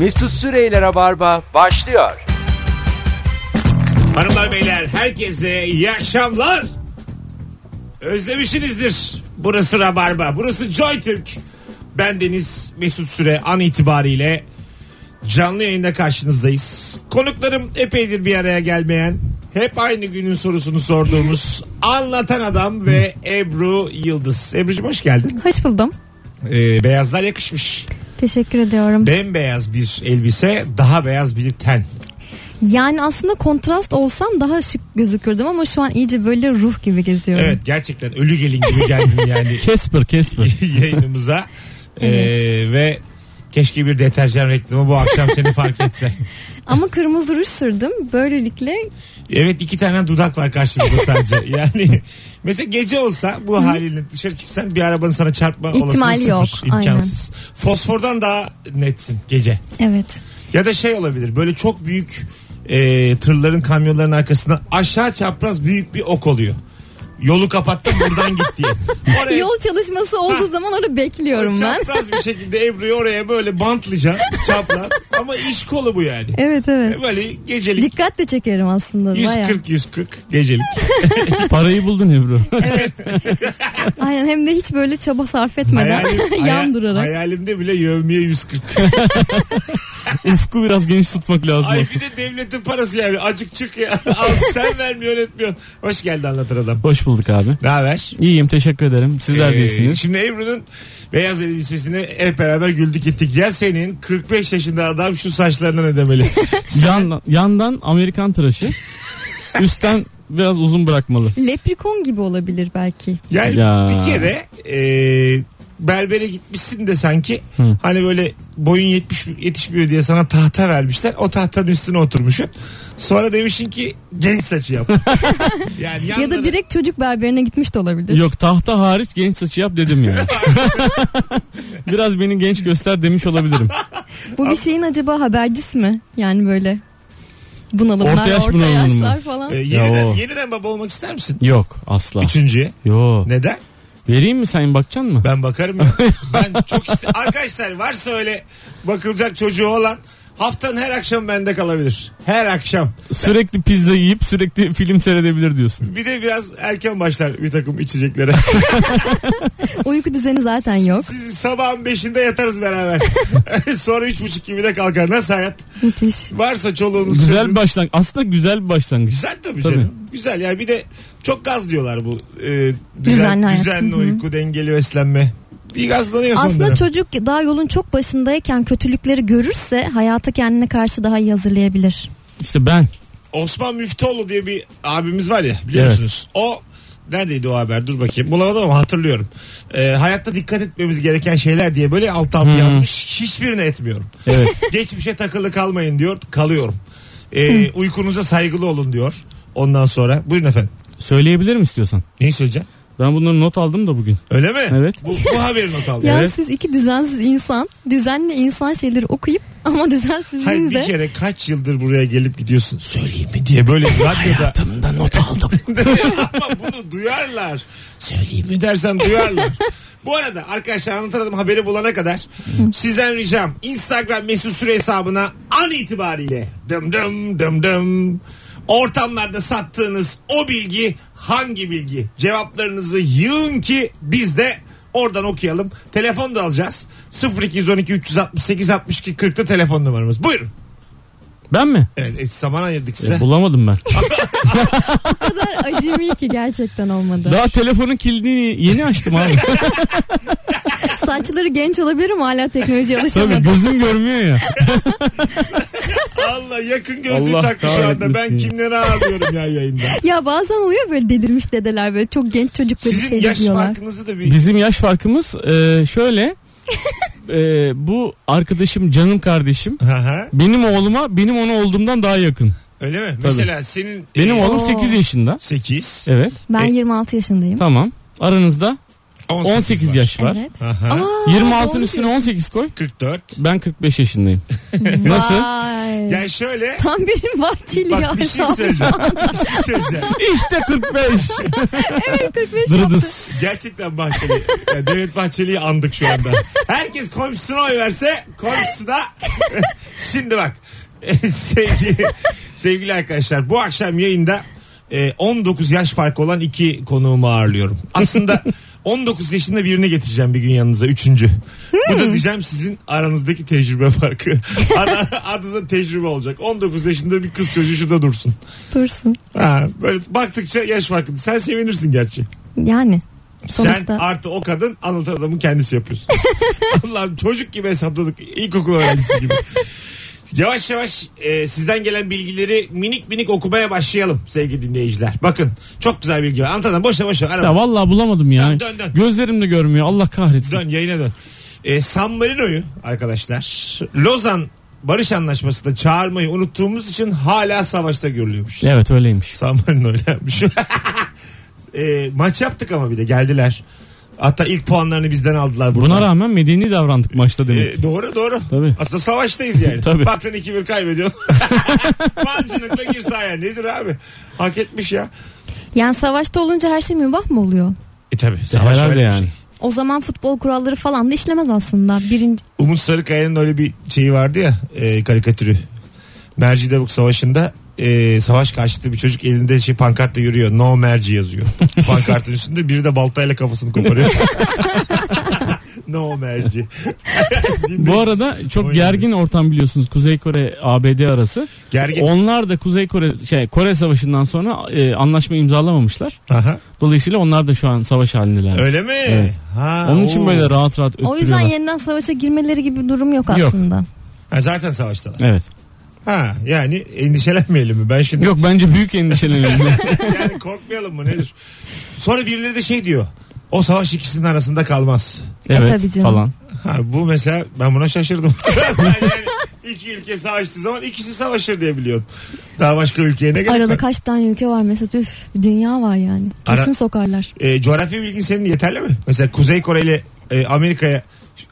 Mesut Süreyler'e barba başlıyor. Hanımlar beyler herkese iyi akşamlar. Özlemişsinizdir. Burası Rabarba. Burası Joy Türk. Ben Deniz Mesut Süre an itibariyle canlı yayında karşınızdayız. Konuklarım epeydir bir araya gelmeyen hep aynı günün sorusunu sorduğumuz anlatan adam ve Ebru Yıldız. Ebru'cum hoş geldin. Hoş buldum. Ee, beyazlar yakışmış. Teşekkür ediyorum. Bembeyaz bir elbise daha beyaz bir ten. Yani aslında kontrast olsam daha şık gözükürdüm ama şu an iyice böyle ruh gibi geziyorum. Evet gerçekten ölü gelin gibi geldin yani. Casper Casper. yayınımıza. Ee, ve keşke bir deterjan reklamı bu akşam seni fark etse. Ama kırmızı ruj sürdüm. Böylelikle Evet iki tane dudak var karşımızda sadece. Yani mesela gece olsa bu haliyle dışarı çıksan bir arabanın sana çarpma İhtimali olasılığı sıfır. yok, aynen. İmkansız. Fosfordan daha netsin gece. evet. Ya da şey olabilir böyle çok büyük e, tırların kamyonların arkasında aşağı çapraz büyük bir ok oluyor. Yolu kapattım buradan git diye. Oraya Yol çalışması olduğu Ha. zaman orada bekliyorum ben. Çapraz bir şekilde Ebru'yu oraya böyle bantlayacaksın çapraz. Ama iş kolu bu yani. Evet evet. Böyle gecelik Dikkat de çekerim aslında. Bayağı. 140-140 gecelik. Parayı buldun Ebru. Evet. Aynen hem de hiç böyle çaba sarf etmeden yan hayal- durarak. Hayalimde bile yövmiye 140. Ufku biraz geniş tutmak lazım. Ay bir de devletin parası yani. Acık çık ya. Al sen vermiyorsun etmiyorsun. Hoş geldin anlatır adam. Hoş bulduk abi. Ne haber? İyiyim teşekkür ederim. Sizler Ee, değilsiniz. Şimdi Ebru'nun beyaz elbisesini hep beraber güldük ettik. Ya senin 45 yaşında adam şu saçlarına ne demeli? Yan, yandan Amerikan tıraşı. Üstten biraz uzun bırakmalı. Leprikon gibi olabilir belki. Yani Ya. bir kere e, berbere gitmişsin de sanki Hı. hani böyle boyun yetmiş, yetişmiyor diye sana tahta vermişler. O tahtanın üstüne oturmuşsun. Sonra demişsin ki genç saçı yap. yani Ya da yanlara- direkt çocuk berberine gitmiş de olabilir. Yok tahta hariç genç saçı yap dedim yani. biraz beni genç göster demiş olabilirim. Bu bir şeyin acaba habercisi mi? Yani böyle bunalımlar, Orta orta, yaş bunalımı mı? yaşlar falan. E, yeniden, yeniden baba olmak ister misin? Yok asla. Üçüncüye. Yok. Neden? Vereyim mi sen bakacaksın mı? Ben bakarım ya. ben çok isterim. Arkadaşlar varsa öyle bakılacak çocuğu olan haftanın her akşam bende kalabilir. Her akşam. Sürekli pizza yiyip sürekli film seyredebilir diyorsun. Bir de biraz erken başlar bir takım içeceklere. Uyku düzeni zaten yok. Siz sabahın beşinde yatarız beraber. Sonra üç buçuk gibi de kalkar. Nasıl hayat? Müthiş. Varsa çoluğunuz Güzel bir başlangıç. Aslında güzel bir başlangıç. Güzel tabii, Tabii. canım. Güzel yani bir de çok gaz diyorlar bu. E, düzen, Düzenli düzenli uyku, dengeli beslenme. Bir gazlanıyor son Aslında dönem. çocuk daha yolun çok başındayken kötülükleri görürse hayata kendine karşı daha iyi hazırlayabilir. İşte ben. Osman Müftüoğlu diye bir abimiz var ya biliyor Evet. musunuz? O neredeydi o haber dur bakayım bulamadım ama hatırlıyorum. Ee, hayatta dikkat etmemiz gereken şeyler diye böyle alt alt Hmm. yazmış. Hiçbirini etmiyorum. Evet. Geçmişe takılı kalmayın diyor kalıyorum. Ee, uykunuza saygılı olun diyor. Ondan sonra buyurun efendim. Söyleyebilirim istiyorsan. Neyi söyleyeceksin? Ben bunları not aldım da bugün. Öyle mi? Evet. Bu, bu haberi not aldım. Ya Evet. siz iki düzensiz insan, düzenli insan şeyleri okuyup ama Hayır düzensizliğiniz bir de kere kaç yıldır buraya gelip gidiyorsun söyleyeyim mi diye böyle radyoda Hayatımda not aldım. Ama bunu duyarlar. Söyleyeyim mi dersen duyarlar. Bu arada arkadaşlar anlatamadım haberi bulana kadar sizden ricam Instagram mesut süre hesabına an itibariyle dım dım dım dım ortamlarda sattığınız o bilgi hangi bilgi? Cevaplarınızı yığın ki biz de oradan okuyalım. Telefon da alacağız. 0212 368 62 40'ta telefon numaramız. Buyurun. Ben mi? Evet e, zaman ayırdık size. E, bulamadım ben. o kadar acemi ki gerçekten olmadı. Daha telefonun kilidini yeni açtım abi. Saçları genç olabilir ama hala teknolojiye Tabii alışamadı. gözüm görmüyor ya. Allah yakın gözlüğü Allah taktı şu anda. Ben kimleri ağırlıyorum ya yayında. Ya bazen oluyor böyle delirmiş dedeler böyle çok genç çocukları Sizin şey yaş diyorlar. farkınızı da bir... Bizim yaş farkımız e, şöyle. E, bu arkadaşım canım kardeşim Aha, benim oğluma benim onu olduğumdan daha yakın. öyle mi? Mesela senin... Benim e, oğlum Oo. 8 yaşında. 8. Evet. Ben E- 26 yaşındayım. Tamam. Aranızda 18, 18 yaş var. Evet. Aha. Aa, 26'ın doğru üstüne 18 koy. 44. Ben 45 yaşındayım. Nasıl? Vay. Yani şöyle... Tam bir bahçeli ya. Bak bir şey söyleyeceğim. bir şey söyleyeceğim. İşte 45. evet 45 Dırıdıs. Gerçekten Bahçeli. Yani Devlet Bahçeli'yi andık şu anda. Herkes komşusuna oy verse komşusu da Şimdi bak sevgili, sevgili arkadaşlar bu akşam yayında e, 19 yaş farkı olan iki konuğumu ağırlıyorum. Aslında 19 yaşında birini getireceğim bir gün yanınıza üçüncü. Bu da diyeceğim sizin aranızdaki tecrübe farkı. Arada tecrübe olacak. 19 yaşında bir kız çocuğu şurada dursun. Dursun. Ha, böyle baktıkça yaş farkı. Sen sevinirsin gerçi. Yani. Sen Sonuçta. artı o kadın anlatan adamın kendisi yapıyorsun. Allah'ım çocuk gibi hesapladık. İlkokul öğrencisi gibi. Yavaş yavaş e, sizden gelen bilgileri minik minik okumaya başlayalım sevgili dinleyiciler. Bakın çok güzel bilgi var. Anlatan boşa boşa arama. Ya vallahi bulamadım ya. Dön, dön, dön. Gözlerim de görmüyor. Allah kahretsin. Dön yayına dön. E, San Marino'yu arkadaşlar Lozan Barış Anlaşması'nda çağırmayı unuttuğumuz için hala savaşta görülüyormuş. Evet öyleymiş. San Marino'ylaymış. e, maç yaptık ama bir de geldiler. Hatta ilk puanlarını bizden aldılar burada. Buna rağmen medeni davrandık maçta demek. E, doğru doğru. Tabii. Aslında savaştayız yani. Tabii. Baktın 2-1 kaybediyorsun. Mancınıkla gir sahaya. Nedir abi? Hak etmiş ya. Yani savaşta olunca her şey mübah mı oluyor? E tabi. herhalde yani. O zaman futbol kuralları falan da işlemez aslında. Birinci Umut Sarıkaya'nın öyle bir şeyi vardı ya e, karikatürü. Mercidabuk Savaşı'nda e, savaş karşıtı bir çocuk elinde şey pankartla yürüyor. No merci yazıyor. Pankartın üstünde biri de baltayla kafasını koparıyor. no merci. Bu arada çok Oynadı. gergin ortam biliyorsunuz Kuzey Kore ABD arası. Gergin. Onlar da Kuzey Kore şey Kore Savaşı'ndan sonra e, anlaşma imzalamamışlar. Aha. Dolayısıyla onlar da şu an savaş halindeler. Öyle mi? Evet. Ha, Onun için oo. böyle rahat rahat O yüzden yeniden savaşa girmeleri gibi bir durum yok Yok. aslında. Ha, zaten savaştalar. Evet. Ha yani endişelenmeyelim mi? Ben şimdi Yok bence büyük endişelenelim. yani korkmayalım mı nedir? Sonra birileri de şey diyor. O savaş ikisinin arasında kalmaz. evet tabii canım. falan. Ha, bu mesela ben buna şaşırdım. Yani iki ülke savaştığı zaman ikisi savaşır diye biliyorum. Daha başka ülkeye ne gerek Arada var? kaç tane ülke var Mesut? Üf dünya var yani. Kesin Ara- sokarlar. E, coğrafya bilgin senin yeterli mi? Mesela Kuzey Kore ile e, Amerika'ya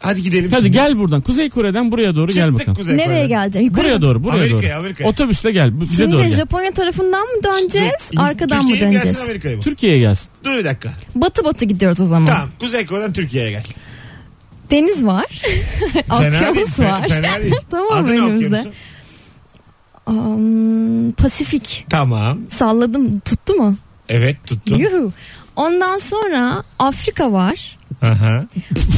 hadi gidelim. Hadi şimdi. gel buradan. Kuzey Kore'den buraya doğru gel Çıktık bakalım. Kuzey Nereye Kore'den. geleceksin? Yukarı Buraya mı? doğru, buraya Amerika'ya, doğru. Amerika'ya. Otobüsle gel. Bize doğru Şimdi gel. Japonya tarafından mı döneceğiz? Arkadan mı Türkiye'ye mi döneceğiz? gelsin Amerika'ya mı? Türkiye'ye gelsin. Dur bir dakika. Batı batı gidiyoruz o zaman. Tamam Kuzey Kore'den Türkiye'ye gel. Deniz var. Değil. Okyanus fe- var. Fena değil. Tamam Adı ne önümüzde. okyanusun? Am, Pasifik. Tamam. Salladım. Tuttu mu? Evet tuttum. Yuhu. Ondan sonra Afrika var. Aha.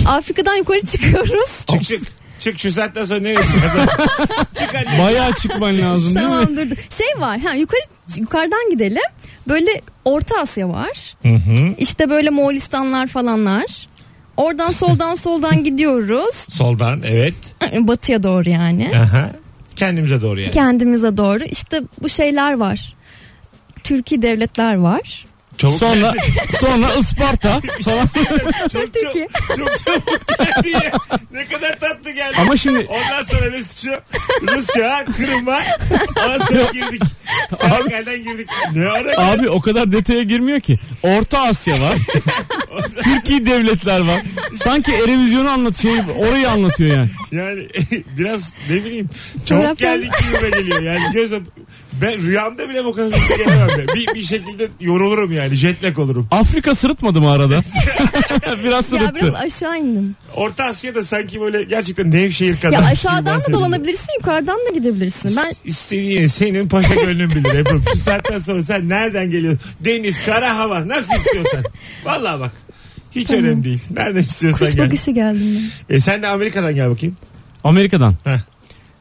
Afrika'dan yukarı çıkıyoruz. Çık çık. Çık şu saatten sonra nereye çıkarsın? çık anne. Bayağı çıkman lazım değil mi? tamam dur. dur. Şey var. Ha yukarı yukarıdan gidelim. Böyle Orta Asya var. Hı hı. İşte böyle Moğolistanlar falanlar. Oradan soldan soldan gidiyoruz. Soldan evet. Batıya doğru yani. Aha. Kendimize doğru yani. Kendimize doğru. İşte bu şeyler var. Türkiye devletler var. Çabuk Sonra geldi. sonra Isparta şey falan. çok, çok, Türkiye. çok çabuk geldi ya. Ne kadar tatlı geldi. Ama şimdi Ondan sonra Mesut'cu Rusya, Kırım var. Ondan sonra girdik. Çanakkale'den girdik. Ne ara abi o kadar detaya girmiyor ki. Orta Asya var. Türkiye devletler var. Sanki Erevizyon'u anlatıyor. Orayı anlatıyor yani. Yani biraz ne bileyim çabuk geldik gibime geliyor. Yani gözüm ben rüyamda bile bu kadar hızlı gelemem. ben. Bir, bir şekilde yorulurum yani. Jetlag olurum. Afrika sırıtmadı mı arada? biraz Ya sırıttı. biraz aşağı indim. Orta Asya'da sanki böyle gerçekten Nevşehir kadar. Ya aşağıdan da bahsediliyor. dolanabilirsin yukarıdan da gidebilirsin. Ben İstediğin senin paşa gönlün bilir Ebru. Şu saatten sonra sen nereden geliyorsun? Deniz, kara hava nasıl istiyorsan. Vallahi bak. Hiç Tamam. önemli değil. Nereden istiyorsan kuş gel. bakışı geldim ben. E sen de Amerika'dan gel bakayım. Amerika'dan. Heh.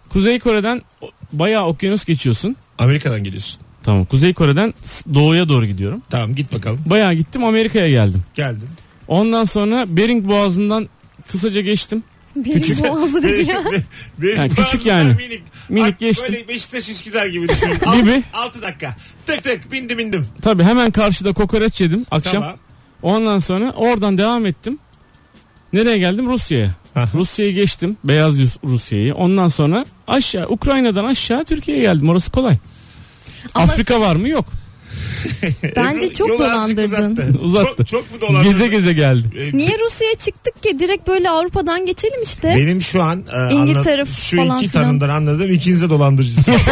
Kuzey Kore'den o- bayağı okyanus geçiyorsun. Amerika'dan geliyorsun. Tamam. Kuzey Kore'den doğuya doğru gidiyorum. Tamam git bakalım. Bayağı gittim Amerika'ya geldim. Geldin. Ondan sonra Bering Boğazı'ndan kısaca geçtim. Benim boğazı dedi ya. Benim Yani küçük yani. Minik. Minik Bak, geçtim. Böyle Beşiktaş Üsküdar gibi düşünün. Gibi. 6 dakika. Tık tık bindim bindim. Tabii hemen karşıda kokoreç yedim akşam. Tamam. Ondan sonra oradan devam ettim. Nereye geldim? Rusya'ya. Rusya'yı geçtim. Beyaz Rus- Rusya'yı. Ondan sonra aşağı Ukrayna'dan aşağı Türkiye'ye geldim. Orası kolay. Ama Afrika var mı? Yok. bence çok azıcık dolandırdın. uzattı. Uzattı. Çok, çok mu dolandırdın? Geze geze geldim. E, Niye Rusya'ya çıktık ki? Direkt böyle Avrupa'dan geçelim işte. Benim şu an e, İngiltere anla- şu falan iki filan. tanımdan anladığım ikiniz de dolandırıcısınız.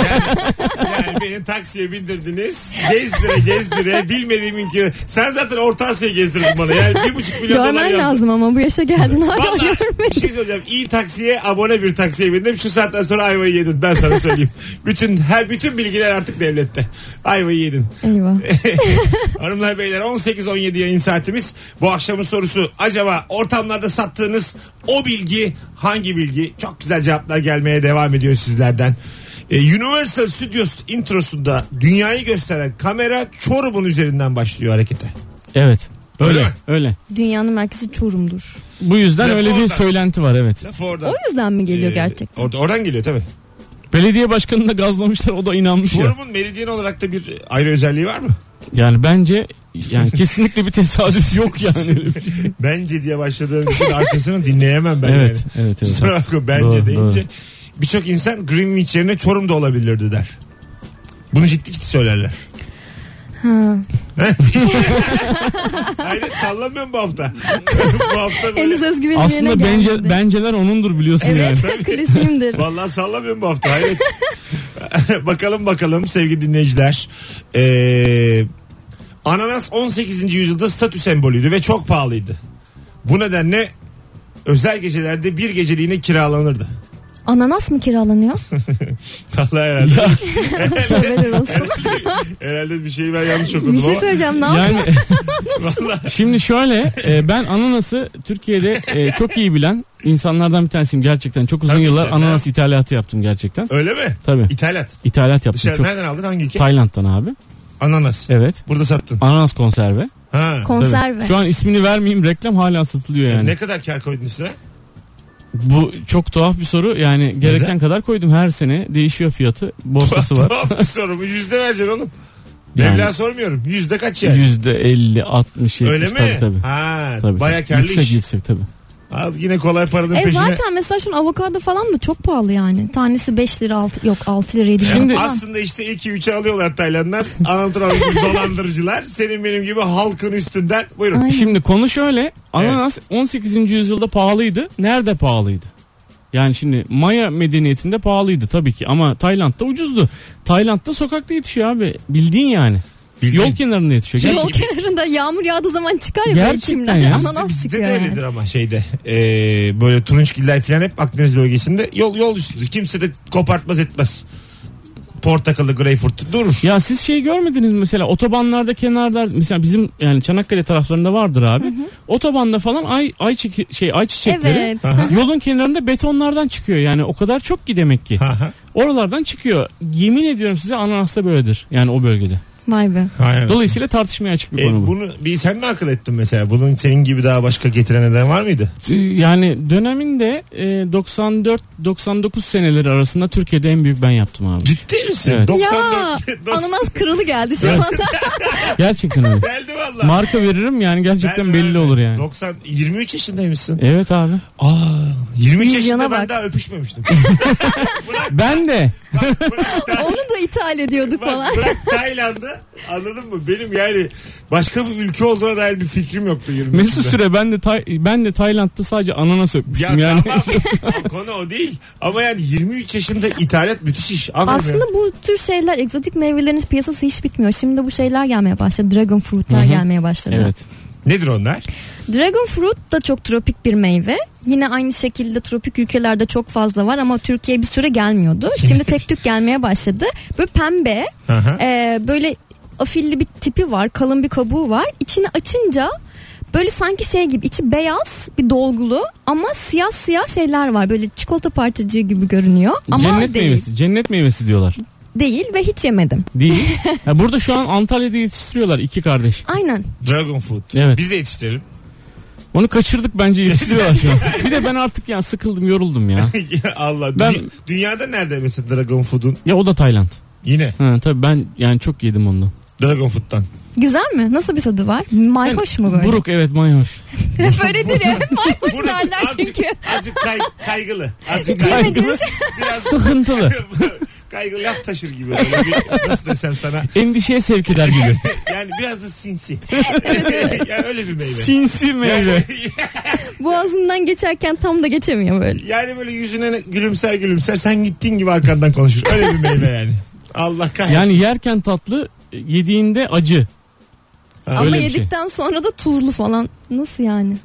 Yani, yani beni taksiye bindirdiniz. Gezdire gezdire bilmediğim ülke. Sen zaten Orta Asya'yı gezdirdin bana. Yani bir buçuk milyon dolar Görmen yazdın. lazım ama bu yaşa geldin hala Vallahi bir görmedin. şey söyleyeceğim. İyi taksiye abone bir taksiye bindim. Şu saatten sonra ayvayı yedin. Ben sana söyleyeyim. bütün her bütün bilgiler artık devlette. Ayvayı yedin. Eyvah. Hanımlar beyler 18-17 yayın saatimiz. Bu akşamın sorusu acaba ortamlarda sattığınız o bilgi hangi bilgi? Çok güzel cevaplar gelmeye devam ediyor sizlerden. Ee, Universal Studios introsunda dünyayı gösteren kamera Çorum'un üzerinden başlıyor harekete. Evet. Öyle Öyle. mi? Öyle. Dünyanın merkezi Çorum'dur. Bu yüzden Lafı öyle bir oradan. söylenti var evet. Laf oradan. O yüzden mi geliyor Ee, gerçekten? Orada, oradan geliyor tabii. Belediye başkanını da gazlamışlar o da inanmış ya. Çorum'un meridyen olarak da bir ayrı özelliği var mı? Yani bence yani kesinlikle bir tesadüf yok yani. Bence diye başladığım için arkasını dinleyemem ben evet, yani. evet, evet. Bakma bence Doğru, deyince birçok insan Greenwich yerine Çorum'da olabilirdi der. Bunu ciddi ciddi söylerler. Ha. Hayır sallamıyorum bu hafta. bu hafta böyle. Henüz özgüvenim yerine Aslında bence gelmedi. benceler onundur biliyorsun Evet yani. klasiğimdir. Vallahi sallamıyorum bu hafta. Hayret. bakalım bakalım sevgili dinleyiciler. Ee, ananas 18. yüzyılda statü sembolüydü ve çok pahalıydı. Bu nedenle özel gecelerde bir geceliğine kiralanırdı. Ananas mı kiralanıyor? Vallahi herhalde. Tövbeler olsun. herhalde bir şeyi ben yanlış okudum bir şey ama. söyleyeceğim ne yapayım? Yani Vallahi. şimdi şöyle e, ben ananası Türkiye'de e, çok iyi bilen insanlardan bir tanesiyim gerçekten. Çok uzun Tabii yıllar canım. ananas ithalatı yaptım gerçekten. Öyle mi? Tabii. İthalat. İthalat yaptım Dışarı çok. nereden aldın hangi ülke? Tayland'dan abi. Ananas. Evet. Burada sattın. Ananas konserve. Ha. Tabii. Konserve. Şu an ismini vermeyeyim reklam hala satılıyor yani. Ne kadar kar koydun üstüne? Bu çok tuhaf bir soru. Yani gereken kadar koydum her sene. Değişiyor fiyatı. Borsası var. Tuhaf bir soru. Bu yüzde vereceksin oğlum. Yani- Meblağ sormuyorum. Yüzde kaç yani? Yüzde elli, altmış, yetmiş. Öyle mi? Tabii tabii. Ha, tabii. baya karlı yüksek, iş. Yüksek tabii. Abi yine kolay paranın E peşine. zaten mesela şu avokado falan da çok pahalı yani. Tanesi 5 lira 6 yok 6 lira 7 lira Şimdi- falan. Aslında işte 2-3'e alıyorlar Tayland'dan. Anadolu dolandırıcılar. Senin benim gibi halkın üstünden. Buyurun. Aynen. Şimdi konu şöyle. Ananas 18. yüzyılda pahalıydı. Nerede pahalıydı? Yani şimdi Maya medeniyetinde pahalıydı tabii ki ama Tayland'da ucuzdu. Tayland'da sokakta yetişiyor abi. Bildiğin yani. Bildiğin. Yol kenarında yetişiyor. Şey- Yol kenarında yağmur yağdığı zaman çıkar ya böyle Gerçekten çimler. ya. Ananas Bizde çıkıyor de yani. öyledir ama şeyde. Ee, böyle turunçgiller falan hep Akdeniz bölgesinde yol yol üstüdür. Kimse de kopartmaz etmez. Portakalı, greyfurt durur. Ya siz şey görmediniz mi mesela otobanlarda kenarlar mesela bizim yani Çanakkale taraflarında vardır abi. Otobanda falan ay ay çeki- şey ay çiçekleri Evet. Yolun kenarında betonlardan çıkıyor. Yani o kadar çok ki demek ki. Oralardan çıkıyor. Yemin ediyorum size ananas da böyledir. Yani o bölgede. Vay be. Hayır. Dolayısıyla tartışmaya açık bir E, konu bu. bunu bir sen mi akıl ettin mesela? Bunun senin gibi daha başka getiren neden var mıydı? Ee, Yani döneminde e, 94-99 seneleri arasında Türkiye'de en büyük ben yaptım abi. Ciddi misin? Evet. 94. Ya 90 ananas kralı geldi şu anda. Gerçekten öyle. Geldi valla. Marka veririm yani gerçekten Verme, belli verme. olur yani. 90 23 yaşındaymışsın. Evet abi. Aa 23 Vizyona yaşında ben bak. daha öpüşmemiştim. Ben de. bak, bırak, Onu da ithal ediyorduk bak, falan. bırak Tayland'ı anladın mı? Benim yani başka bir ülke olduğuna dair bir fikrim yoktu 23 Mesut yaşında. Süre ben de Tay- ben de Tayland'da sadece ananas Ya öpmüştüm yani. tamam konu o değil ama yani 23 yaşında ithalat müthiş iş. Aferin Aslında ya. bu tür şeyler egzotik meyvelerin piyasası hiç bitmiyor. Şimdi bu şeyler gelmeye başladı. Dragon hı. gelmeye başladı. Evet. Nedir onlar? Dragon fruit da çok tropik bir meyve. Yine aynı şekilde tropik ülkelerde çok fazla var ama Türkiye'ye bir süre gelmiyordu. Şimdi tek tük gelmeye başladı. Böyle pembe, Aha. e, böyle afilli bir tipi var, kalın bir kabuğu var. İçini açınca böyle sanki şey gibi içi beyaz bir dolgulu ama siyah siyah şeyler var. Böyle çikolata parçacığı gibi görünüyor ama Cennet değil. meyvesi. Cennet meyvesi diyorlar. Değil ve hiç yemedim. Değil. Ha, burada şu an Antalya'da yetiştiriyorlar iki kardeş. Aynen. Dragon fruit. Evet. Biz de yetiştirelim. Onu kaçırdık bence yetiştiriyorlar şu an. Bir de ben artık yani sıkıldım yoruldum ya. Ya Allah. Ben- Dü- dünyada nerede mesela Dragon Food'un? Ya o da Tayland. Yine Ha, tabii ben yani çok yedim ondan. Dragon Food'dan. Güzel mi? Nasıl bir tadı var? Mayhoş mu böyle? Buruk evet mayhoş. Hep öyledir ya. Mayhoş Buruk, derler azıcık, çünkü. azıcık kay- kaygılı. Azıcık kaygılı. Biraz Sıkıntılı. kaygılı laf taşır gibi. Bir, nasıl desem sana. Endişeye sevk eder gibi. Yani biraz da sinsi. yani öyle bir meyve. Sinsi meyve. Boğazından geçerken tam da geçemiyor böyle. Yani böyle yüzüne gülümser gülümser sen gittiğin gibi arkandan konuşur. Öyle bir meyve yani. Allah kahretsin. Yani yerken tatlı yediğinde acı. Ama Öyle bir şey. yedikten sonra da tuzlu falan. Nasıl yani?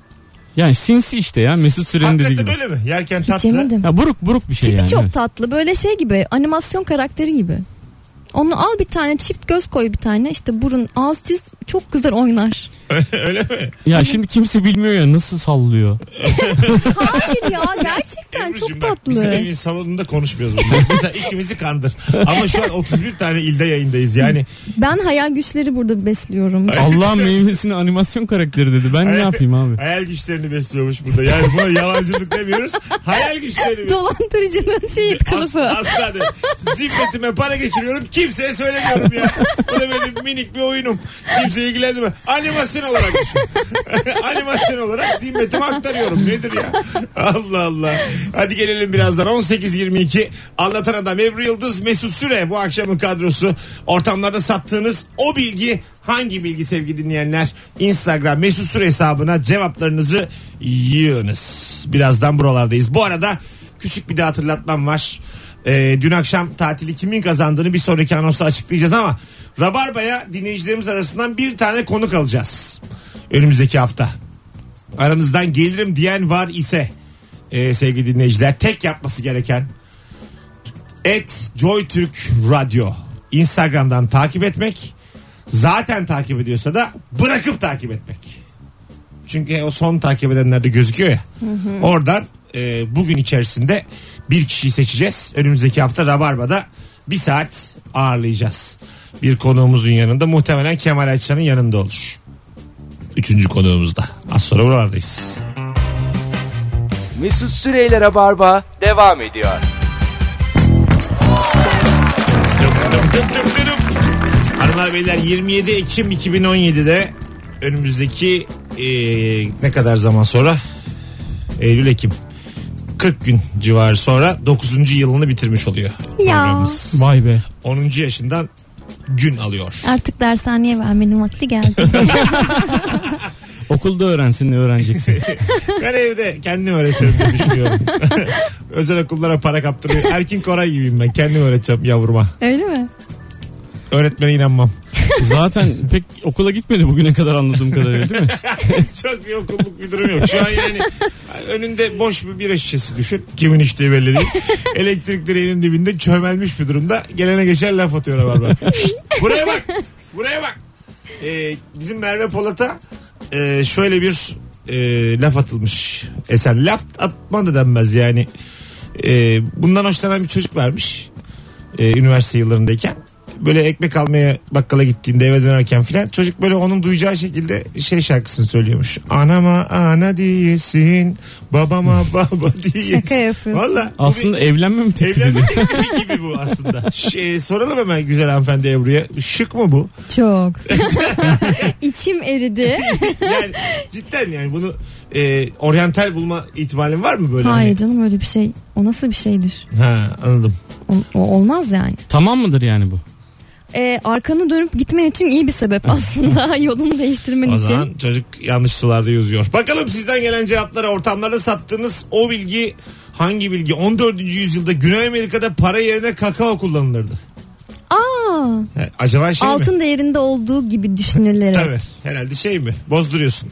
Yani sinsi işte ya Mesut Süren'in dediği Hakikaten gibi. öyle mi? Yerken Hiç tatlı. yemedim. Ya buruk buruk bir şey Tipi yani. çok evet. tatlı. Böyle şey gibi animasyon karakteri gibi. Onu al bir tane çift göz koy bir tane. işte burun ağız çiz çok güzel oynar. Öyle mi? Ya şimdi kimse bilmiyor ya nasıl sallıyor. Hayır ya gerçekten Ebru'cum çok bak, Bizim tatlı. evin salonunda konuşmuyoruz bunları. Mesela ikimizi kandır. Ama şu an 31 tane ilde yayındayız. Yani Ben hayal güçleri burada besliyorum. Allah'ın meyvesini animasyon karakteri dedi. Ben ne Hayal- yapayım abi? hayal güçlerini besliyormuş burada. Yani buna yalancılık demiyoruz. Hayal güçlerini Dolandırıcının şeyi As, kılıfı. asla değil. Zimmetime para geçiriyorum. Kimseye söylemiyorum ya. Bu da benim minik bir oyunum. Kimse ilgilendirme. Animasyon olarak düşün. Animasyon olarak zimmetime aktarıyorum. Nedir ya? Allah Allah. Hadi gelelim birazdan. 18.22 Anlatan Adam Ebru Yıldız Mesut Süre bu akşamın kadrosu. Ortamlarda sattığınız o bilgi hangi bilgi sevgili dinleyenler? Instagram Mesut Süre hesabına cevaplarınızı yığınız. Birazdan buralardayız. Bu arada küçük bir de hatırlatmam var. Ee, dün akşam tatili kimin kazandığını bir sonraki anonsta açıklayacağız ama Rabarba'ya dinleyicilerimiz arasından bir tane konuk alacağız. Önümüzdeki hafta. Aranızdan gelirim diyen var ise e, sevgili dinleyiciler tek yapması gereken et JoyTürk Radyo Instagram'dan takip etmek zaten takip ediyorsa da bırakıp takip etmek. Çünkü o son takip edenlerde gözüküyor ya. Oradan e, bugün içerisinde bir kişiyi seçeceğiz. Önümüzdeki hafta Rabarba'da bir saat ağırlayacağız. Bir konuğumuzun yanında muhtemelen Kemal Ayça'nın yanında olur. Üçüncü konuğumuzda. Az sonra buralardayız. Mesut Süreyler'e barba devam ediyor. Hanımlar beyler 27 Ekim 2017'de önümüzdeki e, ne kadar zaman sonra Eylül Ekim 40 gün civarı sonra 9. yılını bitirmiş oluyor. Ya. programımız. Vay be. 10. yaşından gün alıyor. Artık dershaneye vermenin vakti geldi. Okulda öğrensin ne öğreneceksin. Ben evde kendim öğretirim diye düşünüyorum. Özel okullara para kaptırıyor. Erkin Koray gibiyim ben. Kendim öğreteceğim yavruma. Öyle mi? Öğretmene inanmam. Zaten pek okula gitmedi bugüne kadar anladığım kadarıyla değil mi? Çok bir okulluk bir durum yok. Şu an yani önünde boş bir bira şişesi düşün. Kimin içtiği belli değil. Elektrik direğinin dibinde çömelmiş bir durumda. Gelene geçer laf atıyor var buraya bak. Buraya bak. Ee, bizim Merve Polat'a e, şöyle bir e, laf atılmış. Esen laf atma da denmez yani. E, bundan hoşlanan bir çocuk varmış. E, üniversite yıllarındayken. Böyle ekmek almaya bakkala gittiğinde eve dönerken filan çocuk böyle onun duyacağı şekilde şey şarkısını söylüyormuş. Anama ana diyesin, babama baba diyesin. Şaka yapıyorsun. Valla. Aslında evlenme mi bir- teklif Evlenme teklifi gibi bu aslında. Şey, soralım hemen güzel hanımefendi Ebru'ya. Şık mı bu? Çok. İçim eridi. Yani cidden yani bunu e, oryantal bulma ihtimalin var mı böyle? Hayır canım öyle bir şey. O nasıl bir şeydir? Hani? Ha anladım. O, o olmaz yani. Tamam mıdır yani bu? Ee, arkanı dönüp gitmen için iyi bir sebep aslında. Yolunu değiştirmen O için. zaman çocuk yanlış sularda yüzüyor. Bakalım sizden gelen cevaplara ortamlarda sattığınız o bilgi hangi bilgi? 14. yüzyılda Güney Amerika'da para yerine kakao kullanılırdı. Aa, Ha, acaba şey mi? altın değerinde olduğu gibi düşünülerek. Tabii herhalde şey mi? Bozduruyorsun.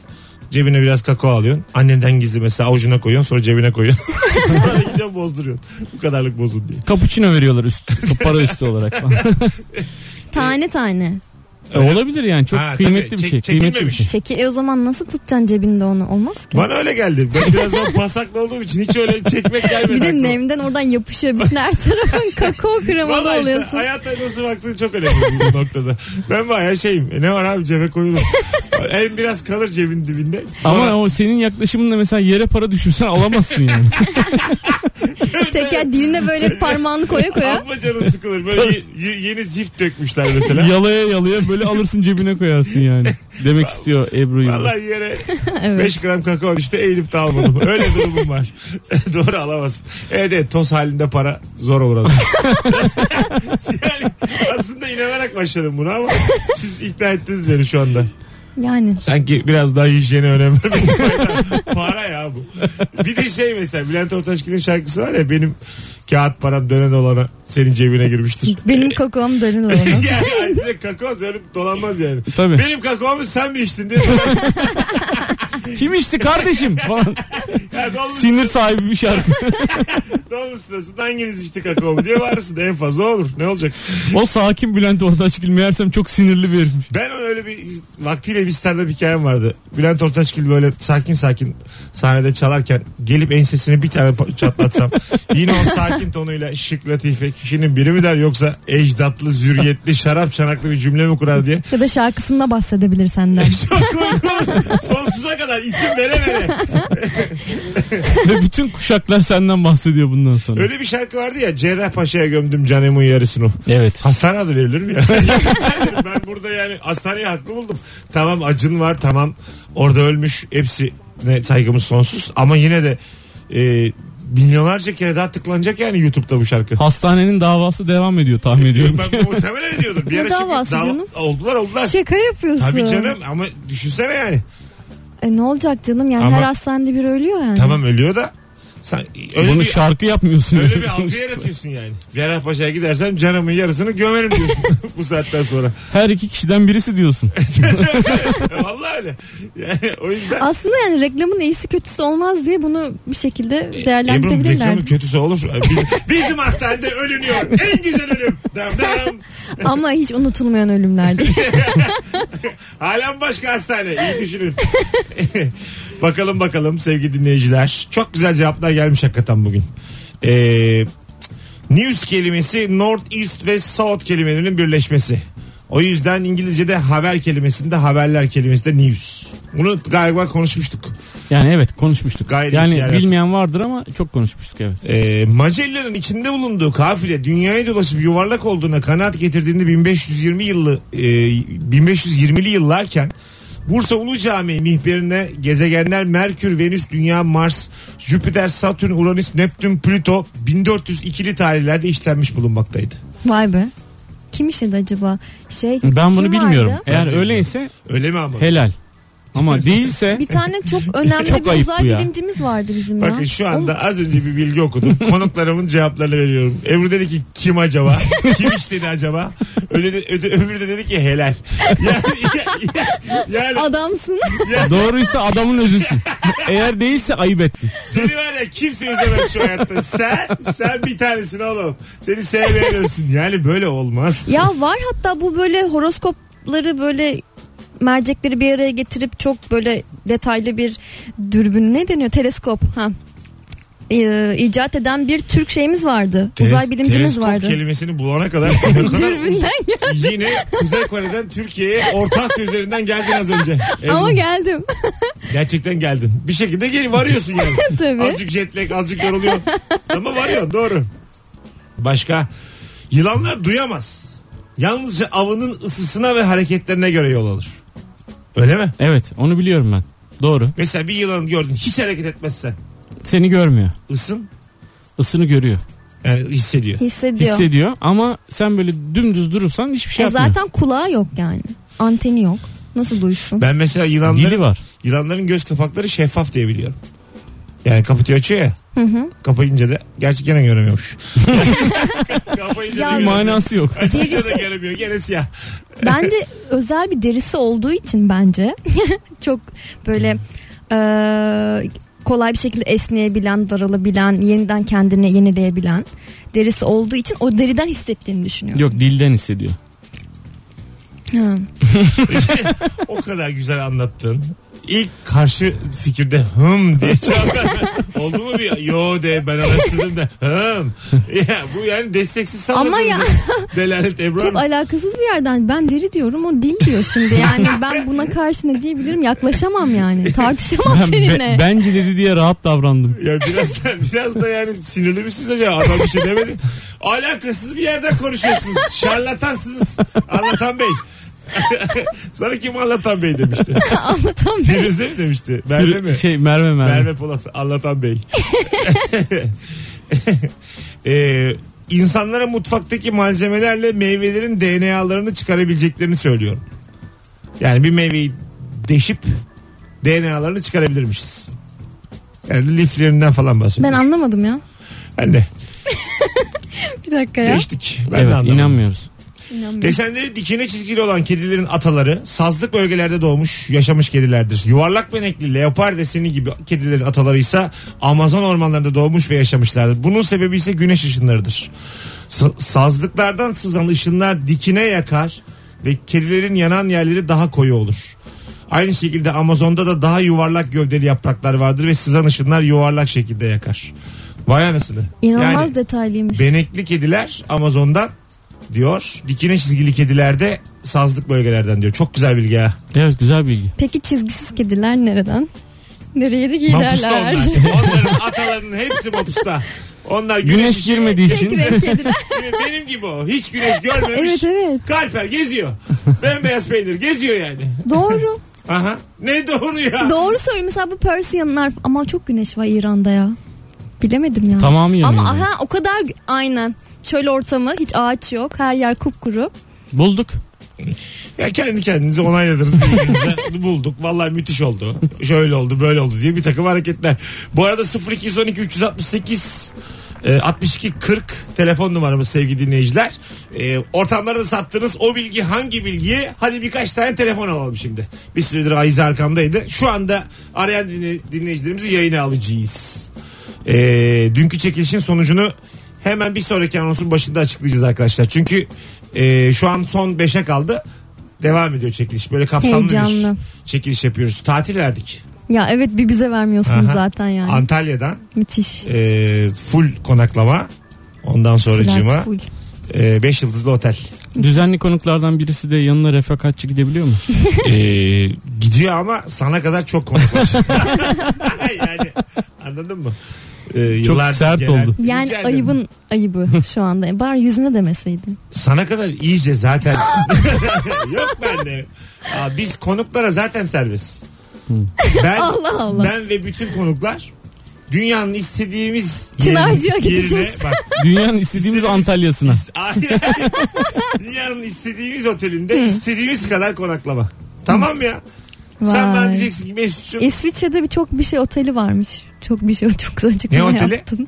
Cebine biraz kakao alıyorsun. Annenden gizli mesela avucuna koyuyorsun sonra cebine koyuyorsun. sonra gidiyorsun bozduruyorsun. Bu kadarlık bozun diye. Cappuccino veriyorlar üst, para üstü olarak. Tane tane. E, olabilir yani çok Ha, kıymetli tabii. bir Çek- şey. Kıymetli bir çekilmemiş. şey. Çekil e o zaman nasıl tutacaksın cebinde onu? Olmaz ki. Bana öyle geldi. Ben biraz o pasaklı olduğum için hiç öyle çekmek gelmedi. Bir de aklıma. nemden oradan yapışıyor. Bütün her tarafın kakao kremalı Valla işte oluyorsun. hayata nasıl baktığın çok önemli bu noktada. Ben bayağı şeyim. E ne var abi cebe koyulur. en biraz kalır cebin dibinde. Sonra- Ama o senin yaklaşımınla mesela yere para düşürsen alamazsın yani. Teker diline böyle parmağını koya koya. Amma canın sıkılır. Böyle ye- ye- yeni zift dökmüşler mesela. yalaya yalaya böyle alırsın cebine koyarsın yani. Demek istiyor Ebru Yıldız. Vallahi yere Evet. 5 gram kakao düştü eğilip de almadım. Öyle durumum var. Doğru alamazsın. Evet evet toz halinde para zor uğradım. yani aslında inanarak başladım buna ama siz ikna ettiniz beni şu anda. Yani. Sanki biraz daha hijyene önem. Para ya bu. Bir de şey mesela Bülent Ortaçgil'in şarkısı var ya benim kağıt param dönen olana senin cebine girmiştir. Benim kakaom dönün olamaz. yani direkt kakao dönüp dolanmaz yani. Tabii. Benim kakaomu sen mi içtin diye. Kim içti kardeşim falan. Ya dolmuş, Sinir sahibi bir şarkı. dolmuş sırasında hanginiz içti kakaomu diye varsın. En fazla olur. Ne olacak? o sakin Bülent Ortaçgil meğersem çok sinirli bir herifmiş. Ben öyle bir vaktiyle bir stand-up hikayem vardı. Bülent Ortaçgil böyle sakin sakin sahnede çalarken gelip ensesine bir tane çatlatsam yine o sakin tonuyla şık latife kişinin biri mi der yoksa ecdatlı zürriyetli şarap çanaklı bir cümle mi kurar diye. ya da şarkısında bahsedebilir senden. Uygun. Sonsuza kadar isim vere vere. Ve bütün kuşaklar senden bahsediyor bundan sonra. Öyle bir şarkı vardı ya Cerrahpaşa'ya gömdüm canemun yarısını. Evet. Hastane adı verilir mi ya? ben burada yani hastaneye haklı buldum. Tamam acın var tamam orada ölmüş hepsi ne saygımız sonsuz ama yine de e, milyonlarca kere daha tıklanacak yani YouTube'da bu şarkı. Hastanenin davası devam ediyor tahmin ediyorum. ben muhtemelen ediyordum. Bir Ne ara çünkü davası dava- canım? Oldular oldular. Şaka yapıyorsun. Tabii canım ama düşünsene yani. E, ne olacak canım yani Ama- her hastanede biri ölüyor yani. Tamam ölüyor da sen öyle Bunu bir şarkı yapmıyorsun. Öyle yani bir algı yaratıyorsun yani. Cerrahpaşa'ya gidersem canımın yarısını gömerim diyorsun bu saatten sonra. Her iki kişiden birisi diyorsun. Vallahi öyle. Yani o yüzden Aslında yani reklamın iyisi kötüsü olmaz diye bunu bir şekilde Ebru'nun değerlendirebilirler. reklamı kötüsü olur. Bizim, bizim hastanede ölünüyor. En güzel ölüm. Dam dam. Ama hiç unutulmayan ölümler değil. Halen başka hastane. İyi düşünün. Bakalım bakalım sevgili dinleyiciler. Çok güzel cevaplar gelmiş hakikaten bugün. Ee, news kelimesi North East ve South kelimelerinin birleşmesi. O yüzden İngilizce'de haber kelimesinde haberler kelimesi de news. Bunu galiba konuşmuştuk. Yani evet konuşmuştuk. Gayri yani ihtiyar bilmeyen vardır ama çok konuşmuştuk evet. Ee, Magellan'ın içinde bulunduğu kafile dünyaya dolaşıp yuvarlak olduğuna kanaat getirdiğinde 1520 yıllı e, 1520'li yıllarken Bursa Ulu Camii mihberine gezegenler Merkür, Venüs, Dünya, Mars, Jüpiter, Satürn, Uranüs, Neptün, Plüto 1402'li tarihlerde işlenmiş bulunmaktaydı. Vay be. Kim işledi acaba? Şey, Ben bunu kim bilmiyorum. vardı? Eğer öyleyse Öyle mi ama? helal. Ama değilse Bir tane çok önemli Çok bir ayıp uzay bu ya. bilimcimiz vardı bizim ya. Bakın şu anda az önce bir bilgi okudum. Konuklarımın cevaplarını veriyorum. Ebru dedi ki kim acaba? Kim işledi acaba? Öde, öde, öbürü de dedi ki helal. Yani, yani, Adamsın. doğruysa adamın özüsün. Eğer değilse ayıp ettin. seni var ya kimse üzemez şu hayatta. Sen, sen bir tanesin oğlum. Seni sevmeyen ölsün. Yani böyle olmaz. ya var hatta bu böyle horoskopları böyle mercekleri bir araya getirip çok böyle detaylı bir dürbün ne deniyor teleskop ha Ee, icat eden bir Türk şeyimiz vardı. Uzay Teles- bilimcimiz teleskop vardı. kelimesini bulana kadar kadar gel. yine Kuzey Kore'den Türkiye'ye Orta Asya üzerinden geldin az önce. Ebru, Ama geldim. Gerçekten geldin. Bir şekilde geri varıyorsun yani. Tabii. Azıcık jet lag, azıcık yoruluyorsun. Ama varıyorsun doğru. Başka? Yılanlar duyamaz. Yalnızca avının ısısına ve hareketlerine göre yol alır. Öyle mi? Evet onu biliyorum ben. Doğru. Mesela bir yılan gördün hiç hareket etmezsen. Seni görmüyor. ısın Isını görüyor. yani hissediyor. Hissediyor. Hissediyor ama sen böyle dümdüz durursan hiçbir şey E yapmıyor. zaten kulağı yok yani. Anteni yok. Nasıl duysun? Ben mesela yılanların, Dili var. yılanların göz kapakları şeffaf diye biliyorum. Yani kapatıyor açıyor ya. Hı hı. Kapayınca da gerçi gene göremiyormuş. Kapayınca Ya- da Bir göremiyor. manası yok. Açınca da göremiyor. Gene siyah. Bence özel bir derisi olduğu için bence çok böyle eee, kolay bir şekilde esneyebilen, daralabilen, yeniden kendini yenileyebilen derisi olduğu için o deriden hissettiğini düşünüyorum. Yok dilden hissediyor. Ha. o kadar güzel anlattın. İlk karşı fikirde hım diye çağırdın. Oldu mu bir yo de ben araştırdım da hım. Ya, bu yani desteksiz Ama ya- Delalet Ebru Çok alakasız bir yerden ben deri diyorum o dil diyor şimdi yani ben buna karşı ne diyebilirim yaklaşamam yani tartışamam Ben, seninle. be- bence dedi diye rahat davrandım. Ya biraz da, biraz da yani sinirli misiniz acaba? Adam bir şey demedi. Alakasız bir yerden konuşuyorsunuz. Şarlatansınız. Anlatan Bey. Sana kim Anlatan Bey demişti? Anlatamam. Firuze mi demişti? Merve mi? Şey Merve Merve. Merve Polat Anlatan Bey. ee, insanlara mutfaktaki malzemelerle meyvelerin DNA'larını çıkarabileceklerini söylüyorum. Yani bir meyveyi deşip DNA'larını çıkarabilirmişiz. Yani liflerinden falan Ben bahsediyorum. anlamadım ya. Ben de. Bir dakika ya. Geçtik. Ben de evet anlamadım. inanmıyoruz. İnanmıyorum. Desenleri dikine çizgili olan kedilerin ataları sazlık bölgelerde doğmuş yaşamış kedilerdir. Yuvarlak benekli leopar deseni gibi kedilerin ataları ise Amazon ormanlarında doğmuş ve yaşamışlardır. Bunun sebebi ise güneş ışınlarıdır. Sa- sazlıklardan sızan ışınlar dikine yakar ve kedilerin yanan yerleri daha koyu olur. Aynı şekilde Amazon'da da daha yuvarlak gövdeli yapraklar vardır ve sızan ışınlar yuvarlak şekilde yakar. Vay anasını. İnanılmaz Yani- detaylıymış. Benekli kediler Amazon'dan diyor. Dikine çizgili kediler de sazlık bölgelerden diyor. Çok güzel bilgi ha. Evet güzel bilgi. Peki çizgisiz kediler nereden? Nereye de Mapusta giderler? onlar. Onların atalarının hepsi mapusta. Onlar güneş, Güneş girmediği Tek için renk kediler. Benim gibi o. Hiç güneş görmemiş. evet evet. Kalper geziyor. Bembeyaz peynir geziyor yani. Doğru. Aha. Ne doğru ya. Doğru söylüyor. Mesela bu Persianlar ama çok güneş var İran'da ya. Bilemedim ya. tamamı yanıyor. Ama aha o kadar gü- aynen. Çöl ortamı hiç ağaç yok. Her yer kupkuru. Bulduk. Ya kendi kendinize onayladınız birbirinize. Bulduk. Vallahi müthiş oldu. Şöyle oldu böyle oldu diye bir takım hareketler. Bu arada 0212 368 e, 62 40 telefon numaramız sevgili dinleyiciler. E, ortamlarda sattığınız o bilgi hangi bilgiyi? Hadi birkaç tane telefon alalım şimdi. Bir süredir Ayize arkamdaydı. Şu anda arayan dinle- dinleyicilerimizi yayına alacağız. E, dünkü çekilişin sonucunu hemen bir sonraki anonsun başında açıklayacağız arkadaşlar. Çünkü e, şu an son 5'e kaldı. Devam ediyor çekiliş. Böyle kapsamlı bir Heyecanlı. çekiliş yapıyoruz. Tatil verdik. Ya evet bir bize vermiyorsunuz Aha. zaten yani. Antalya'dan Müthiş. e, full konaklama. Ondan sonra Flat cima full. 5 yıldızlı otel. Düzenli konuklardan birisi de yanına refakatçi gidebiliyor mu? E, gidiyor ama sana kadar çok konuk var. yani anladın mı? E, yıllardır sert oldu. Yani Rica ederim. ayıbın ayıbı şu anda. Bari yüzüne demeseydin. Sana kadar iyice zaten yok bende. Aa, biz konuklara zaten serbest. Ben, Allah Allah. ben ve bütün konuklar dünyanın istediğimiz Çınarcık'a yerine- gideceğiz. bak Dünyanın istediğimiz Antalya'sına. İst-. Dünyanın istediğimiz otelinde istediğimiz kadar konaklama. Tamam ya. Sen bana diyeceksin ki Mesut'cum İsviçre'de bir çok bir şey oteli varmış. Çok bir şey çok güzel açıklama Ne oteli? yaptım.